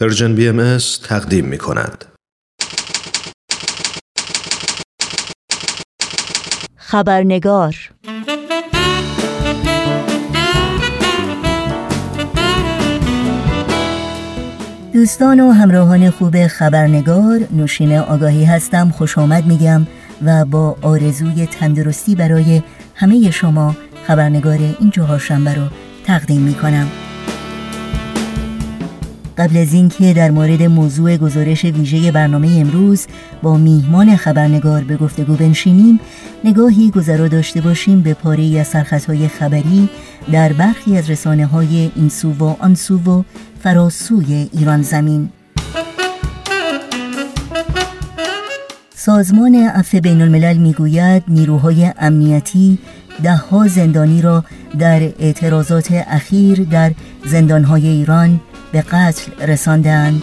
پرژن بی ام تقدیم می کند. خبرنگار دوستان و همراهان خوب خبرنگار نوشین آگاهی هستم خوش آمد میگم و با آرزوی تندرستی برای همه شما خبرنگار این چهارشنبه رو تقدیم می کنم. قبل از اینکه در مورد موضوع گزارش ویژه برنامه امروز با میهمان خبرنگار به گفتگو بنشینیم نگاهی گذرا داشته باشیم به پاره از سرخطهای خبری در برخی از رسانه های این سو و آن سو و فراسوی ایران زمین. سازمان عفو بین الملل می‌گوید نیروهای امنیتی دهها زندانی را در اعتراضات اخیر در زندانهای ایران به قتل رساندند.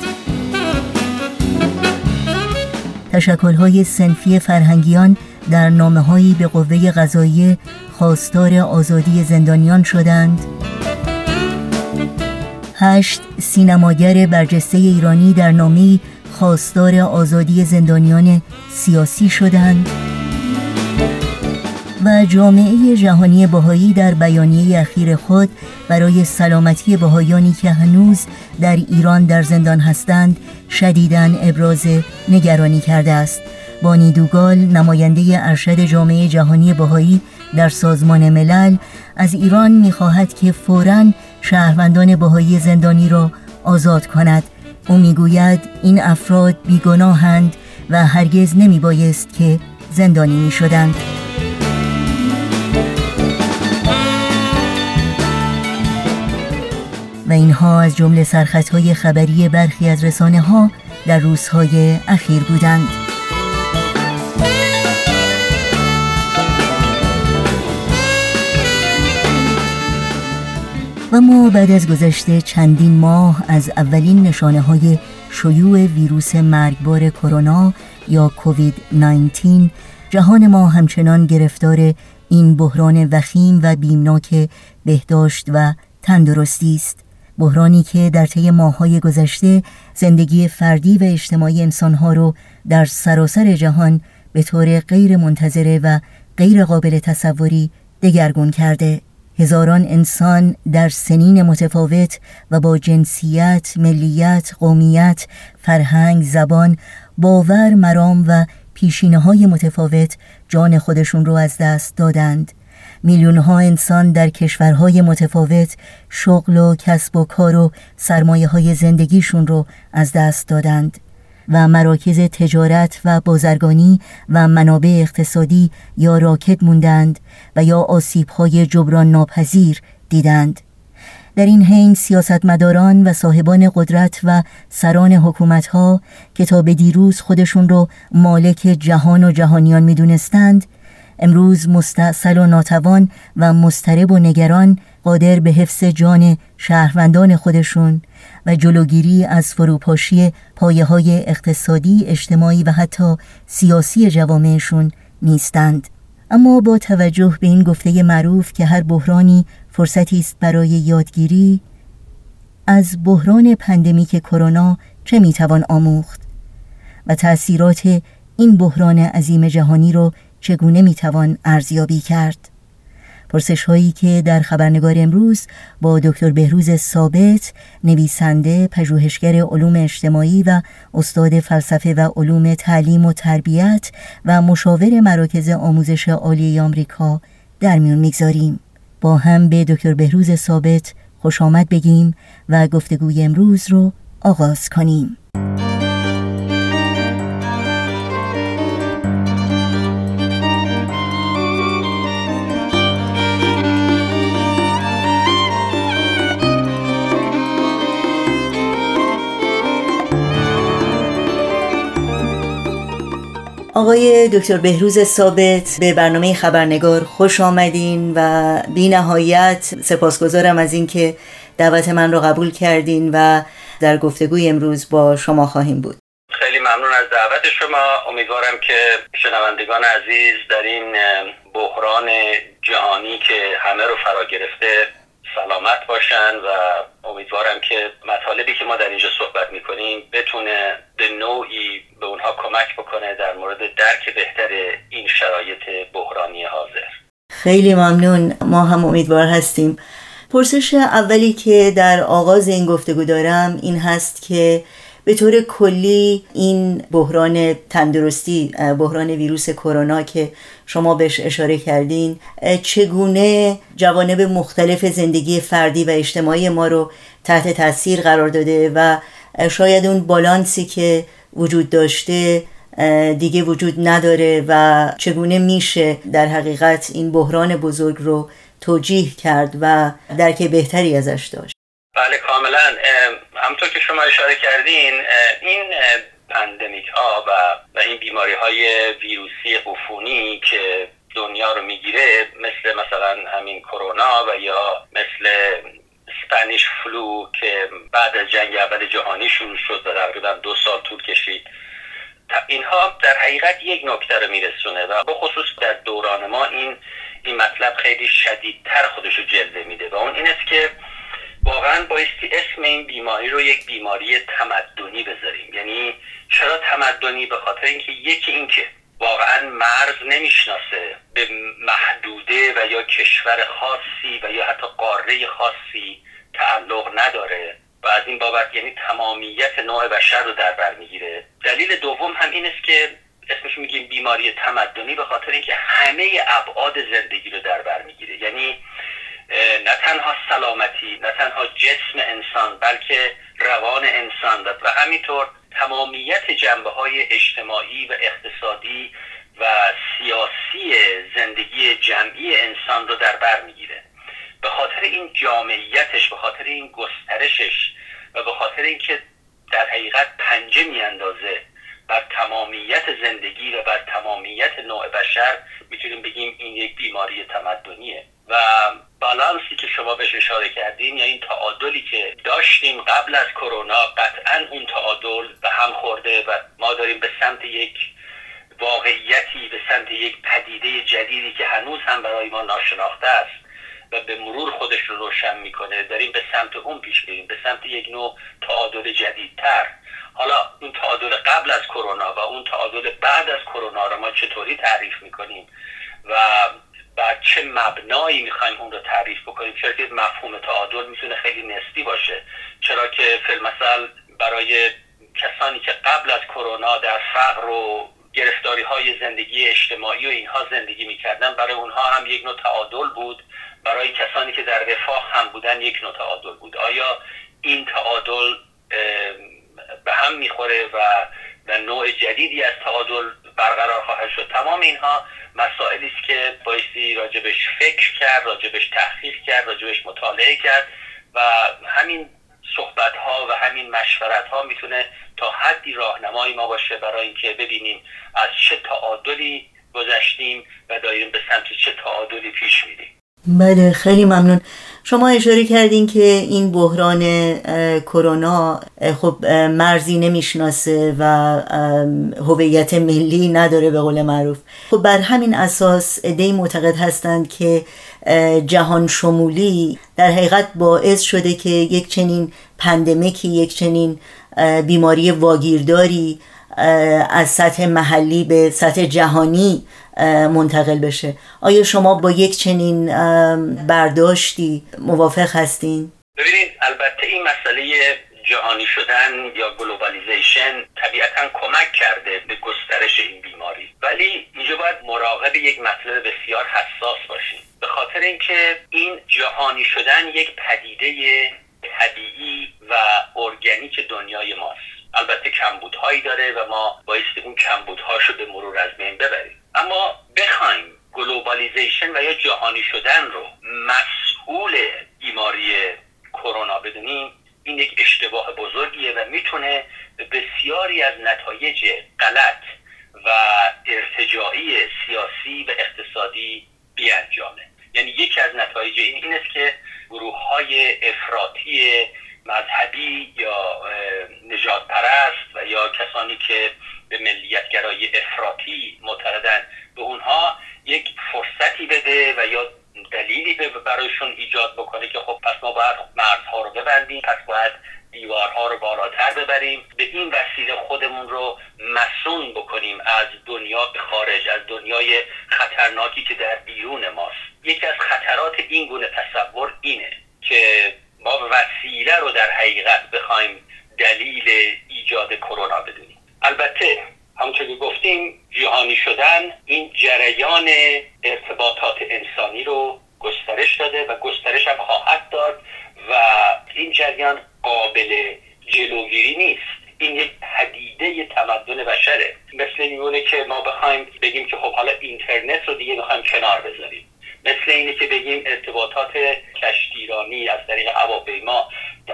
تشکلهای سنفی فرهنگیان در نامه هایی به قوه قضایی خواستار آزادی زندانیان شدند. هشت سینماگر برجسته ایرانی در نامی خواستار آزادی زندانیان سیاسی شدند. و جامعه جهانی بهایی در بیانیه اخیر خود برای سلامتی بهایانی که هنوز در ایران در زندان هستند شدیداً ابراز نگرانی کرده است بانی دوگال نماینده ارشد جامعه جهانی بهایی در سازمان ملل از ایران می‌خواهد که فوراً شهروندان بهایی زندانی را آزاد کند او می‌گوید این افراد بیگناهند و هرگز نمی که زندانی می شدند. و اینها از جمله سرخطهای خبری برخی از رسانه ها در روزهای اخیر بودند. و ما بعد از گذشته چندین ماه از اولین نشانه های شیوع ویروس مرگبار کرونا یا کووید 19 جهان ما همچنان گرفتار این بحران وخیم و بیمناک بهداشت و تندرستی است بحرانی که در طی ماههای گذشته زندگی فردی و اجتماعی انسانها رو در سراسر جهان به طور غیر منتظره و غیر قابل تصوری دگرگون کرده. هزاران انسان در سنین متفاوت و با جنسیت، ملیت، قومیت، فرهنگ، زبان، باور، مرام و پیشینه های متفاوت جان خودشون رو از دست دادند. میلیون ها انسان در کشورهای متفاوت شغل و کسب و کار و سرمایه های زندگیشون رو از دست دادند و مراکز تجارت و بازرگانی و منابع اقتصادی یا راکت موندند و یا آسیب های جبران ناپذیر دیدند. در این حین سیاستمداران و صاحبان قدرت و سران حکومت ها که تا به دیروز خودشون رو مالک جهان و جهانیان می‌دونستند امروز مستاصل و ناتوان و مسترب و نگران قادر به حفظ جان شهروندان خودشون و جلوگیری از فروپاشی پایه های اقتصادی، اجتماعی و حتی سیاسی جوامعشون نیستند. اما با توجه به این گفته معروف که هر بحرانی فرصتی است برای یادگیری از بحران پندمیک کرونا چه می‌توان آموخت و تأثیرات این بحران عظیم جهانی رو چگونه می‌توان ارزیابی کرد؟ پرسش هایی که در خبرنگار امروز با دکتر بهروز ثابت نویسنده پژوهشگر علوم اجتماعی و استاد فلسفه و علوم تعلیم و تربیت و مشاور مراکز آموزش عالی آمریکا در میون می‌گذاریم. با هم به دکتر بهروز ثابت خوش آمد بگیم و گفتگوی امروز رو آغاز کنیم. آقای دکتر بهروز ثابت به برنامه خبرنگار خوش آمدین و بی نهایت سپاسگزارم از اینکه دعوت من رو قبول کردین و در گفتگوی امروز با شما خواهیم بود. خیلی ممنون از دعوت شما. امیدوارم که شنوندگان عزیز در این بحران جهانی که همه رو فرا گرفته سلامت باشن و امیدوارم که مطالبی که ما در اینجا صحبت می‌کنیم بتونه به نوعی به اونها کمک بکنه در مورد درک بهتر این شرایط بحرانی حاضر. خیلی ممنون. ما هم امیدوار هستیم. پرسش اولی که در آغاز این گفتگو دارم این هست که به طور کلی این بحران تندرستی بحران ویروس کرونا که شما بهش اشاره کردین چگونه جوانب مختلف زندگی فردی و اجتماعی ما رو تحت تاثیر قرار داده و شاید اون بالانسی که وجود داشته دیگه وجود نداره و چگونه میشه در حقیقت این بحران بزرگ رو توجیه کرد و درک بهتری ازش داشت؟ بله کاملا. همونطور که شما اشاره کردین این pandemic ها و, و این بیماری های ویروسی عفونی که دنیا رو می‌گیره مثل مثلا همین کرونا و یا مثل Spanish flu که بعد از جنگ اول جهانی شروع شد و تقریبا دو سال طول کشید. اینها در حقیقت یک نکته رو میرسونه و به خصوص در دوران ما این این مطلب خیلی شدیدتر خودش رو جلوه میده و اون این است که واقعا بایستی اسم این بیماری رو یک بیماری تمدنی بذاریم. یعنی چرا تمدنی؟ به خاطر اینکه یکی اینکه واقعا مرز نمی‌شناسه به محدوده و یا کشور خاصی و یا حتی قاره خاصی تعلق نداره و از این بابت یعنی تمامیت نوع بشر رو در بر می‌گیره. دلیل دوم هم این است که اسمش میگیم بیماری تمدنی به خاطر اینکه همه ابعاد زندگی رو در بر می‌گیره. یعنی نه تنها سلامتی نه تنها جسم انسان بلکه روان انسان. و همینطور تمامیت جنبه های اجتماعی و اقتصادی و سیاسی زندگی جمعی انسان رو در بر می‌گیره. به خاطر این جامعیتش به خاطر این گسترشش و به خاطر اینکه در حقیقت پنجه میاندازه بر تمامیت زندگی و بر تمامیت نوع بشر می‌تونیم بگیم این یک بیماری تمدنیه. و بالانسی که شما بهش اشاره کردین یا این تعادلی که داشتیم قبل از کرونا قطعا اون تعادل به هم خورده و ما داریم به سمت یک واقعیتی به سمت یک پدیده جدیدی که هنوز هم برای ما ناشناخته است و به مرور خودش رو روشن می‌کنه داریم به سمت اون پیش میریم به سمت یک نوع تعادل جدیدتر. حالا اون تعادل قبل از کرونا و اون تعادل بعد از کرونا رو ما چطوری تعریف می‌کنیم؟ و بر چه مبنایی می‌خوایم اون رو تعریف بکنیم؟ چرا که مفهوم تعادل می‌تونه خیلی نسبی باشه. چرا که فیلمسل برای کسانی که قبل از کرونا در فقر و گرفتاری های زندگی اجتماعی و اینها زندگی می‌کردن برای اونها هم یک نوع تعادل بود. برای کسانی که در رفاه هم بودن یک نوع تعادل بود. آیا این تعادل به هم می‌خوره و و نوع جدیدی از تعادل برقرار خواهد شد. تمام اینها مسائلی است که بایستی راجبش فکر کرد راجبش تحقیق کرد راجبش مطالعه کرد و همین صحبت ها و همین مشورت ها می‌تونه تا حدی راهنمای ما باشه برای اینکه ببینیم از چه تعادلی گذشتیم و داریم به سمت چه تعادلی پیش میریم. بله خیلی ممنون. شما اشاره کردین که این بحران کرونا خب مرزی نمی‌شناسه و هویت ملی نداره به قول معروف. خب بر همین اساس ادهی معتقد هستند که جهان شمولی در حقیقت باعث شده که یک چنین پندمیکی یک چنین بیماری واگیرداری از سطح محلی به سطح جهانی منتقل بشه. آیا شما با یک چنین برداشتی موافق هستین؟ ببینید البته این مسئله جهانی شدن یا globalization طبیعتا کمک کرده به گسترش این بیماری. ولی اینجا باید مراقب یک مطلب بسیار حساس باشیم. به خاطر اینکه این جهانی شدن یک پدیده طبیعی و ارگانیک دنیای ماست. البته کمبودهایی داره و ما بایستی اون کمبودهاش رو به مرور از بین ببریم اما بخوایم globalization و یا جهانی شدن رو مسئول بیماری کرونا بدونیم این یک اشتباه بزرگیه و می‌تونه بسیاری از نتایج غلط و ارتجاعی سیاسی و اقتصادی بیانجامه یعنی یکی از نتایج این این است که گروه های افراطی مذهبی یا نجات پرست و یا کسانی که به ملیتگرایی افراطی معتقدن به اونها یک فرصتی بده یا دلیلی برایشون ایجاد بکنه که خب پس ما باید مرزها رو ببندیم پس باید دیوارها رو بالاتر ببریم. به این وسیله خودمون رو مسون بکنیم از دنیا به خارج از دنیای خطرناکی که در بیرون ماست. یکی از خطرات این گونه تصور اینه که ما وسیله رو در حقیقت بخوایم دلیل ایجاد کرونا بدونیم. البته همونطور که گفتیم جهانی شدن این جریان ارتباطات انسانی رو گسترش داده و گسترش هم خواهد داد و این جریان قابل جلوگیری نیست. این یک پدیده تمدن بشره. مثل میمونه که ما بخوایم بگیم که خب حالا اینترنت رو دیگه می‌خوایم کنار بذاریم. مثل اینه که بگیم ارتباطات کشتیرانی از طریق هواپیما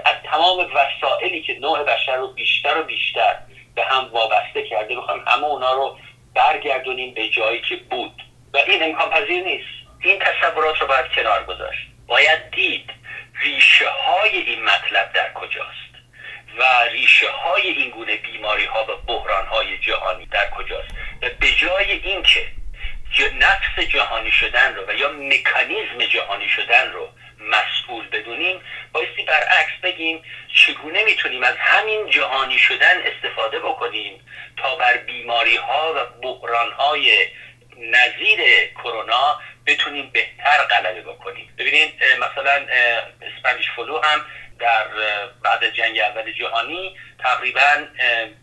از تمام وسایلی که نوع بشر رو بیشتر و بیشتر به هم وابسته کرده بخوایم همه اونا رو برگردونیم به جایی که بود. و این امکان پذیر نیست. این تصورات رو باید کنار گذاشت. باید دید ریشه های این مطلب در کجاست و ریشه های این گونه بیماری ها و بحران های جهانی در کجاست. و به جای اینکه نفس جهانی شدن رو و یا مکانیزم جهانی شدن رو مسئول بدونیم بایستی برعکس بگیم چگونه می‌تونیم از همین جهانی شدن استفاده بکنیم تا بر بیماری ها و بحران های نظیر کرونا بتونیم بهتر غلبه بکنیم. ببینید مثلا Spanish flu هم در بعد جنگ اول جهانی تقریبا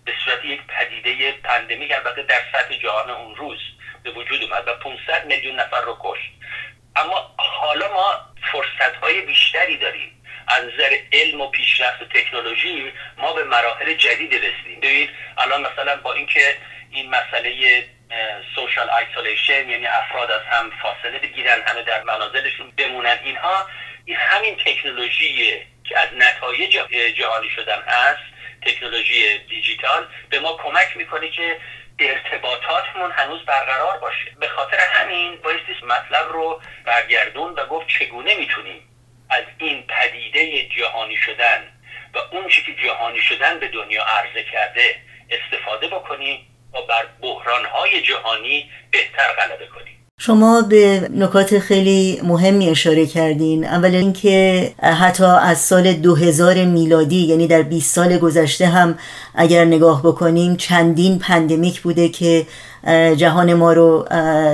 به صورت یک پدیده pandemic البته در سطح جهان اون روز به وجود اومد و 500 میلیون نفر رو کشت. اما حالا ما فرصت های بیشتری داریم. از نظر علم و پیشرفت و تکنولوژی ما به مراحل جدید رسیدیم. ببینید الان مثلا با اینکه این مسئله social isolation یعنی افراد از هم فاصله بگیرن همه در منازلشون بمونن اینها این همین تکنولوژی که از نتایج جهانی شدن هست تکنولوژی دیجیتال به ما کمک می‌کنه که ارتباطاتمون هنوز برقرار باشه. به خاطر همین بایستی مطلب رو برگردون و گفت چگونه می‌تونیم از این پدیده جهانی شدن و اون که جهانی شدن به دنیا عرضه کرده استفاده بکنیم و بر بحرانهای جهانی بهتر غلبه کنیم. شما به نکات خیلی مهمی اشاره کردین. اول اینکه حتی از سال 2000 میلادی یعنی در 20 سال گذشته هم اگر نگاه بکنیم چندین پندمیک بوده که جهان ما رو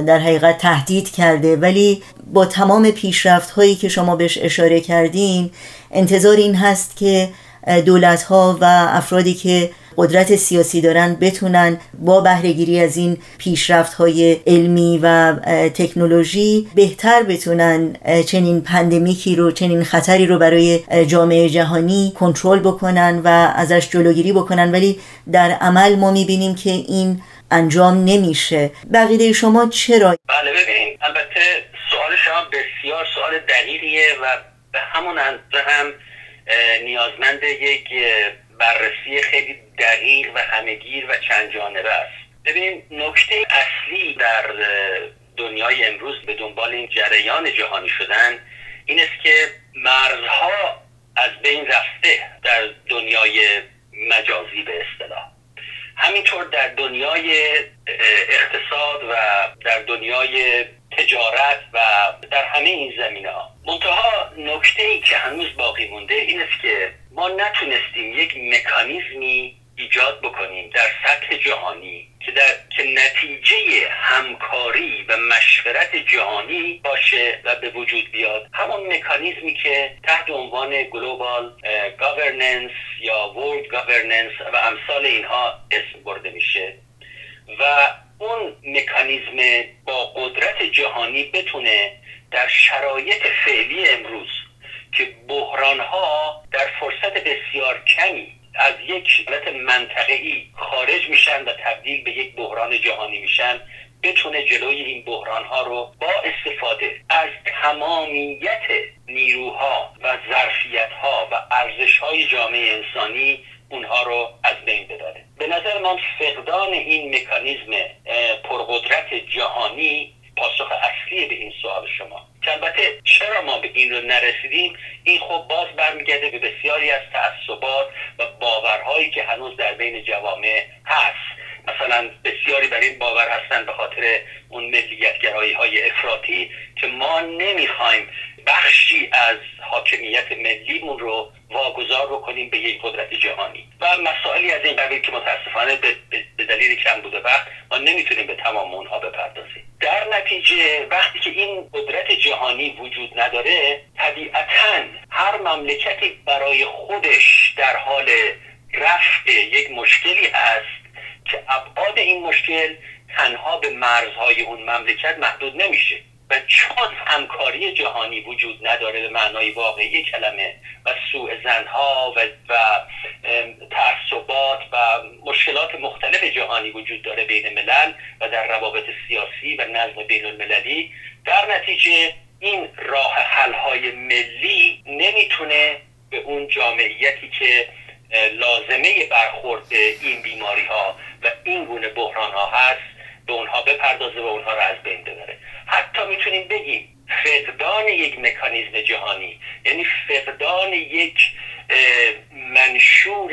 در حقیقت تهدید کرده. ولی با تمام پیشرفت هایی که شما بهش اشاره کردین انتظار این هست که دولت ها و افرادی که قدرت سیاسی دارن بتونن با بهرهگیری از این پیشرفت های علمی و تکنولوژی بهتر بتونن چنین پندمیکی رو چنین خطری رو برای جامعه جهانی کنترل بکنن و ازش جلوگیری بکنن ولی در عمل ما می‌بینیم که این انجام نمیشه بقیده شما چرا؟ بله ببینید البته سوال شما بسیار سوال دقیقیه و به همون هم نیازمند یک بررسی خیلی دقیق و همهگیر و چند جانبه است. ببین نکته اصلی در دنیای امروز به دنبال این جریان جهانی شدن این است که مرزها از بین رفته در دنیای مجازی به اصطلاح. همینطور در دنیای اقتصاد و در دنیای تجارت و در همه این زمینه ها منتها نکته ای که هنوز باقی مونده این است که ما نتونستیم یک مکانیزمی ایجاد بکنیم در سطح جهانی که در که نتیجه همکاری و مشورت جهانی باشه و به وجود بیاد. همون مکانیزمی که تحت عنوان global governance یا world governance و امثال اینها اسم برده میشه و اون مکانیزم با قدرت جهانی بتونه در شرایط فعلی امروز که بحران ها در فرصت بسیار کمی از یک حالت منطقه‌ای خارج میشن و تبدیل به یک بحران جهانی میشن. بتونه جلوی این بحران ها رو با استفاده از تمامیت نیروها و ظرفیت ها و ارزش های جامعه انسانی اونها رو از بین ببره به نظر من فقدان این مکانیزم پرقدرت جهانی پاسخ اصلی به این سوال شما. البته چرا ما به این رو نرسیدیم؟ این خب باز برمیگرده به بسیاری از تعصبات و باورهایی که هنوز در بین جوامع هست. مثلا بسیاری بر این باور هستن به خاطر اون ملیتگرایی های افراطی که ما نمی‌خوایم بخشی از حاکمیت ملیمون رو واگذار بکنیم به یک قدرت جهانی. و مسائلی از این قبیل که متاسفانه به دلیل کم بوده وقت ما نمی‌تونیم به تمام اونها بپردازیم. در نتیجه وقتی که این قدرت جهانی وجود نداره طبیعتا هر مملکتی برای خودش در حال رفع یک مشکلی هست که ابعاد این مشکل تنها به مرزهای اون مملکت محدود نمیشه. و چون همکاری جهانی وجود نداره به معنای واقعی کلمه و سوء زنها و, و تعصبات و مشکلات مختلف جهانی وجود داره بین ملل و در روابط سیاسی و نظم بین المللی در نتیجه این راه حلهای ملی نمی‌تونه به اون جامعیتی که لازمه برخورد این بیماری ها و این گونه بحران ها هست به اونها بپردازه و اونها رو از بین ببره حتی می‌تونیم بگیم فقدان یک مکانیزم جهانی یعنی فقدان یک منشور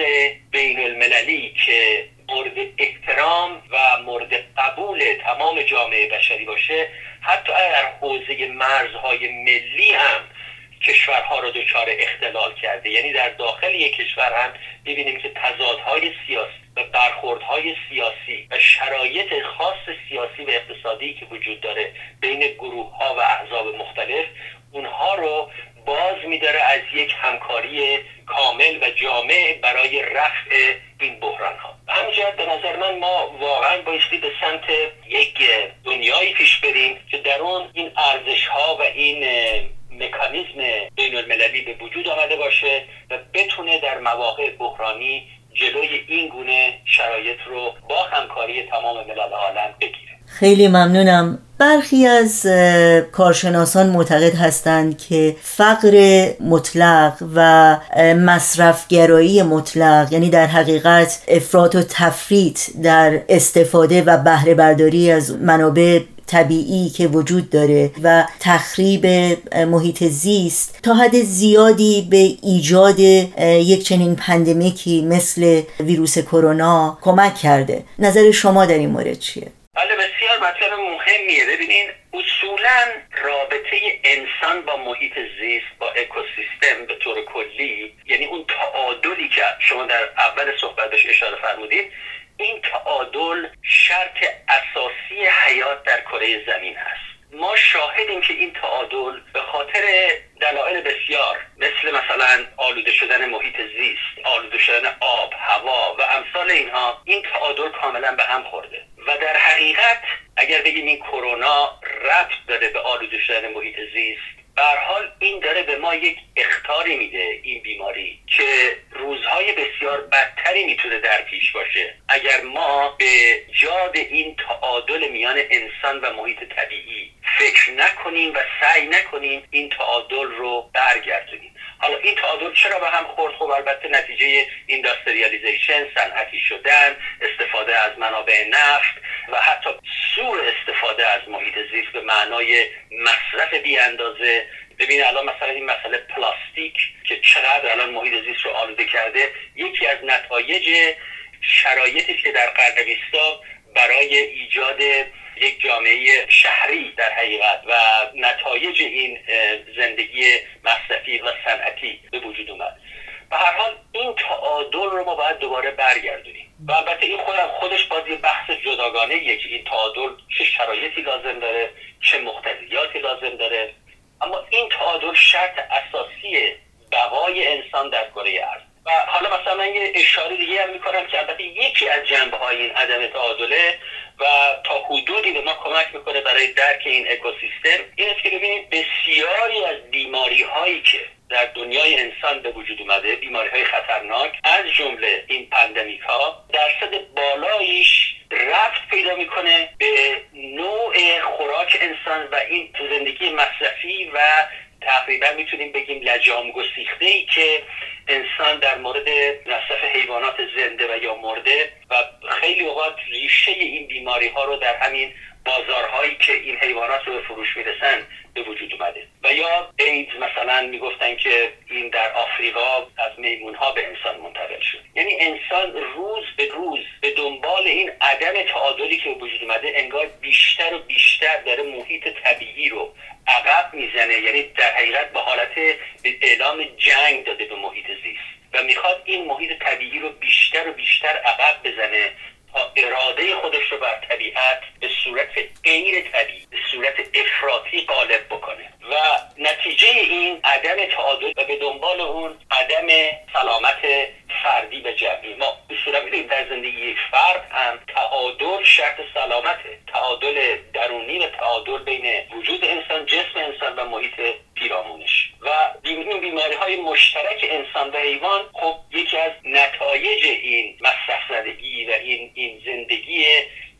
بین المللی که مورد احترام و مورد قبول تمام جامعه بشری باشه حتی در حوزه مرزهای ملی هم کشورها رو دچار اختلال کرده یعنی در داخل یک کشور هم ببینیم که تضادهای سیاسی و برخوردهای سیاسی و شرایط خاص سیاسی و اقتصادی که وجود داره بین گروه ها و احزاب مختلف اونها رو باز میداره از یک همکاری کامل و جامع برای رفع این بحران ها همجرد به نظر من ما واقعا بایستی به سمت یک دنیایی پیش بریم که در اون این ارزش ها و این مکانیزم بین المللی به وجود آمده باشه و بتونه در مواقع بحرانی جلوی این گونه شرایط رو با همکاری تمام ملل عالم بگیره. خیلی ممنونم. برخی از کارشناسان معتقد هستند که فقر مطلق و مصرفگرایی مطلق یعنی در حقیقت افراط و تفریط در استفاده و بهره برداری از منابع طبیعی که وجود داره و تخریب محیط زیست تا حد زیادی به ایجاد یک چنین پندمیکی مثل ویروس کرونا کمک کرده نظر شما در این مورد چیه؟ بله بسیار مطلب مهمیه ببینین اصولا رابطه انسان با محیط زیست با اکوسیستم به طور کلی یعنی اون تعادلی که شما در اول صحبتش اشاره فرمودید این تعادل شرط اساسی حیات در کره زمین هست ما شاهدیم که این تعادل به خاطر دلایل بسیار مثل مثلا آلوده شدن محیط زیست آلوده شدن آب هوا و امثال اینها این تعادل کاملا به هم خورده. و در حقیقت اگر بگیم این کرونا ربط داره به آلوده شدن محیط زیست حال این داره به ما یک اختاری میده این بیماری که روزهای بسیار بدتری می‌تونه در پیش باشه. اگر ما به جاد این تعادل میان انسان و محیط طبیعی فکر نکنیم و سعی نکنیم این تعادل رو برگردونیم. حالا این تعادل چرا به هم خورد؟ خب البته نتیجه اینداستریالیزیشن صنعتی شدن استفاده از منابع نفت و حتی سوء استفاده از محیط زیست به معنای مصرف بی اندازه ببین الان مثلا این مسئله پلاستیک که چقدر الان محیط زیست رو آلوده کرده یکی از نتایج شرایطی که در قرن برای ایجاد یک جامعه شهری در حقیقت و نتایج این زندگی مصرفی و صنعتی به وجود اومد. به هر حال این تعادل رو ما باید دوباره برگردونیم. و البته این خودم خودش باز یه بحث جداگانه که این تعادل چه شرایطی لازم داره چه مقتضیاتی لازم داره. اما این تعادل شرط اساسی بقای انسان در کره ارض. و حالا مثلا من یه اشاره دیگه هم می‌کنم که البته یکی از جنبه های این عدم تعادله و تا حدودی به ما کمک می‌کنه برای درک این اکوسیستم. این است که ببینید بسیاری از بیماری هایی که در دنیای انسان به وجود اومده بیماری های خطرناک از جمله این پندمیک ها درصد بالایش رفت پیدا می‌کنه به نوع خوراک انسان و این زندگی مصرفی و تقریبا می‌تونیم بگیم لجام گسیخته ای که انسان در مورد مصرف حیوانات زنده و یا مرده و خیلی اوقات ریشه این بیماری ها رو در همین بازارهایی که این حیوانات رو به فروش می‌رسن به وجود اومده. و یا ایدز مثلا می‌گفتن که این در آفریقا از میمون ها به انسان منتقل شد. یعنی انسان روز به روز به دنبال این عدم تعادلی که وجود اومده انگار بیشتر و بیشتر داره محیط طبیعی رو عقب می‌زنه. یعنی در حقیقت به حالت اعلام جنگ داده به محیط زیست. و می‌خواد این محیط طبیعی رو بیشتر و بیشتر عقب بزنه اراده خودش رو بر طبیعت به صورت غیر طبیعی به صورت افراطی غالب بکنه. و نتیجه این عدم تعادل و به دنبال اون عدم سلامت فردی و جمعی ما اصولا می‌دونیم در زندگی یک فرد هم تعادل شرط سلامته تعادل درونی و تعادل بین وجود انسان جسم انسان و محیط پیرامونش. و این بیماری های مشترک انسان و حیوان خب یکی از نتایج این مصرف زدگی و این این زندگی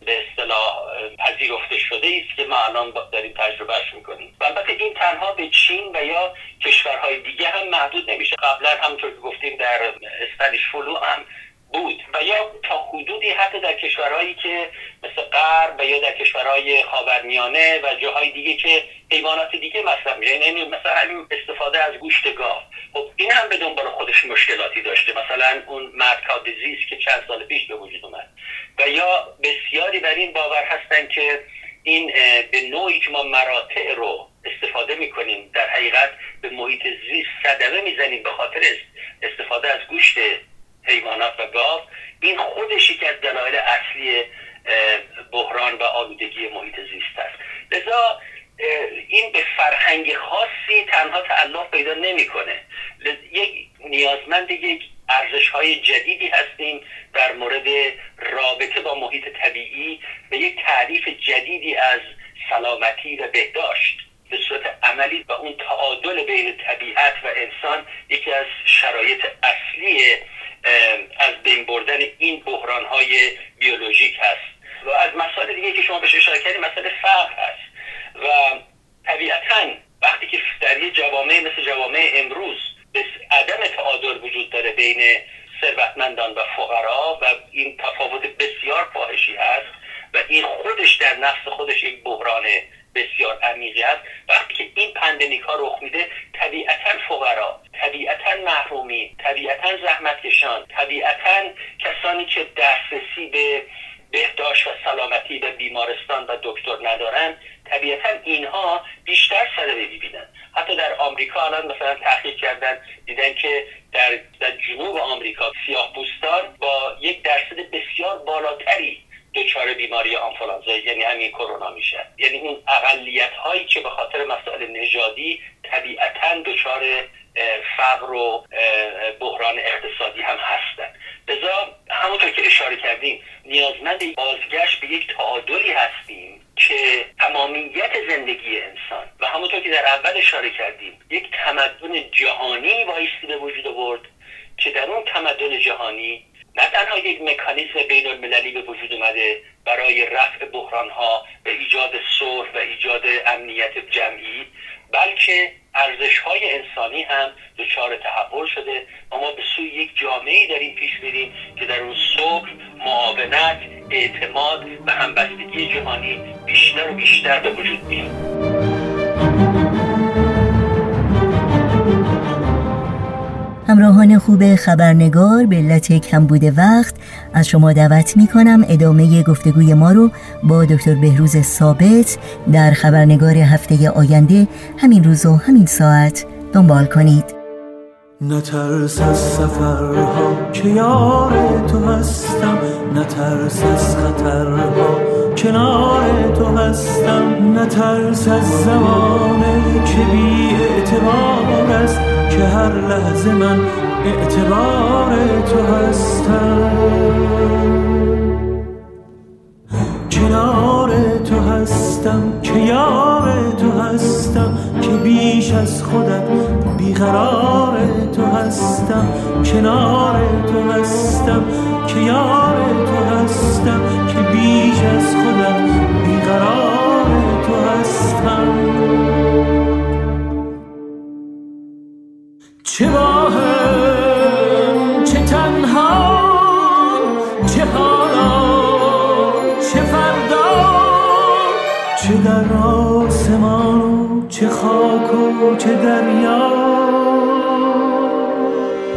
به اصطلاح پذیرفته شده است که ما الان داریم تجربهش می‌کنیم. و البته این تنها به چین و یا کشورهای دیگه هم محدود نمیشه. قبلا همونطور که گفتیم در اسپانیش فلو هم بود و یا تا حدودی حتی در کشورهایی که مثل غرب و یا در کشورهای خاورمیانه و جاهای دیگه که حیوانات دیگه مصرف میشه. یعنی مثلا همین استفاده از گوشت گاو. خب این هم به دنبال خودش مشکلاتی داشته. مثلا اون مرکا که چند سال پیش به وجود اومد. و یا بسیاری بر این باور هستن که این به نوعی که ما مراتع رو استفاده می‌کنیم در حقیقت به محیط زیست صدمه می‌زنیم به خاطر استفاده از گوشت حیوانات و گاو. این خودش یکی از دلایل اصلی بحران و آلودگی محیط زیست است. لذا این به فرهنگ خاصی تنها تعلق پیدا نمی‌کنه. یک نیازمند یک ارزش های جدیدی هستیم در مورد رابطه با محیط طبیعی و یک تعریف جدیدی از سلامتی و بهداشت. به صورت عملی و اون تعادل بین طبیعت و انسان یکی از شرایط اصلی از بین بردن این بحران های بیولوژیک هست. و از مسائل دیگه که شما بهش اشاره کردید مسئله فقر هست. و طبیعتا وقتی که در یه جوامع مثل جوامع امروز عدم تعادل وجود داره بین ثروتمندان و فقرا و این تفاوت بسیار فاحشی هست و این خودش در نفس خودش یک بحران بسیار عمیقی است. وقتی که این پندمیک ها رخ میده طبیعتا فقرا طبیعتا محرومی طبیعتا زحمتکشان طبیعتا کسانی که دسترسی به بهداشت و سلامتی به بیمارستان و دکتر ندارن طبیعتا اینها بیشتر صدمه می‌بینن. حتی در آمریکا الان مثلا تحقیق کردن دیدن که در, در جنوب آمریکا سیاه بوستان با یک درصد بسیار بالاتری دچار بیماری آنفولانزا یعنی همین کرونا میشه. یعنی اون اقلیت هایی که به خاطر مسائل نژادی طبیعتا دچار فقر و بحران اقتصادی هم هستن. لذا همونطور که اشاره کردیم نیازمند بازگشت به یک تعادلی هستیم که تمامیت زندگی انسان و همونطور که در اول اشاره کردیم یک تمدن جهانی بایستی به وجود آورد که در اون تمدن جهانی نه تنها یک مکانیزم بین المللی به وجود اومده برای رفع بحران ها و ایجاد صلح و ایجاد امنیت جمعی بلکه ارزش های انسانی هم دچار تحول شده. و ما به سوی یک جامعه داریم پیش میریم که در اون صبح معاونت اعتماد و همبستگی جهانی بیشتر و بیشتر به وجود میاد. همراهان خوب خبرنگار به علت کمبود وقت از شما دعوت می کنم ادامه گفتگوی ما رو با دکتر بهروز ثابت در خبرنگار هفته آینده همین روز و همین ساعت. دنبال کنید. نترس از سفرها که یار تو هستم. نترس از خطرها کنار تو هستم. نترس از زمانه که هر لحظه من اعتبار تو هستم. کنار تو هستم که یار تو هستم که بیش از خودت بیقرار تو هستم. کنار تو هستم که یار تو هستم که بیش از خودت بیقرار تو هستم. چه خاک و چه دریا.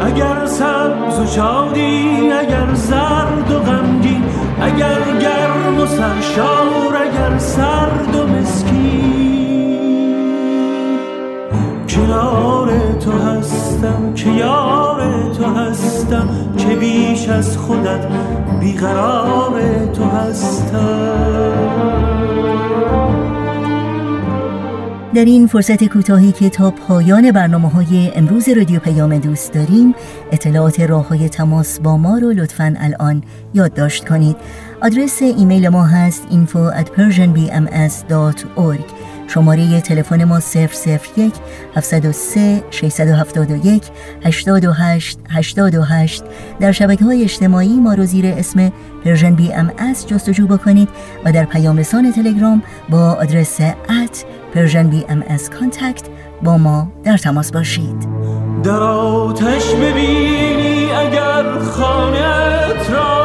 اگر سبز و شادی اگر زرد و غمگین اگر گرم و سرشار اگر سرد و مسکی کنار تو هستم که یار تو هستم چه بیش از خودت بیقرار تو هستم. در این فرصت کوتاهی که تا پایان برنامه های امروز رادیو پیام دوست داریم اطلاعات راه های تماس با ما رو لطفا الان یادداشت کنید. آدرس ایمیل ما هست info شماره تلفن ما 001 703 671 828 828 در شبکه های اجتماعی ما رو زیر اسم Persian BM جستجو بکنید و در پیام رسان تلگرام با آدرس at Persian BM contact با ما در تماس باشید. در آتش ببینی اگر خانه‌ات را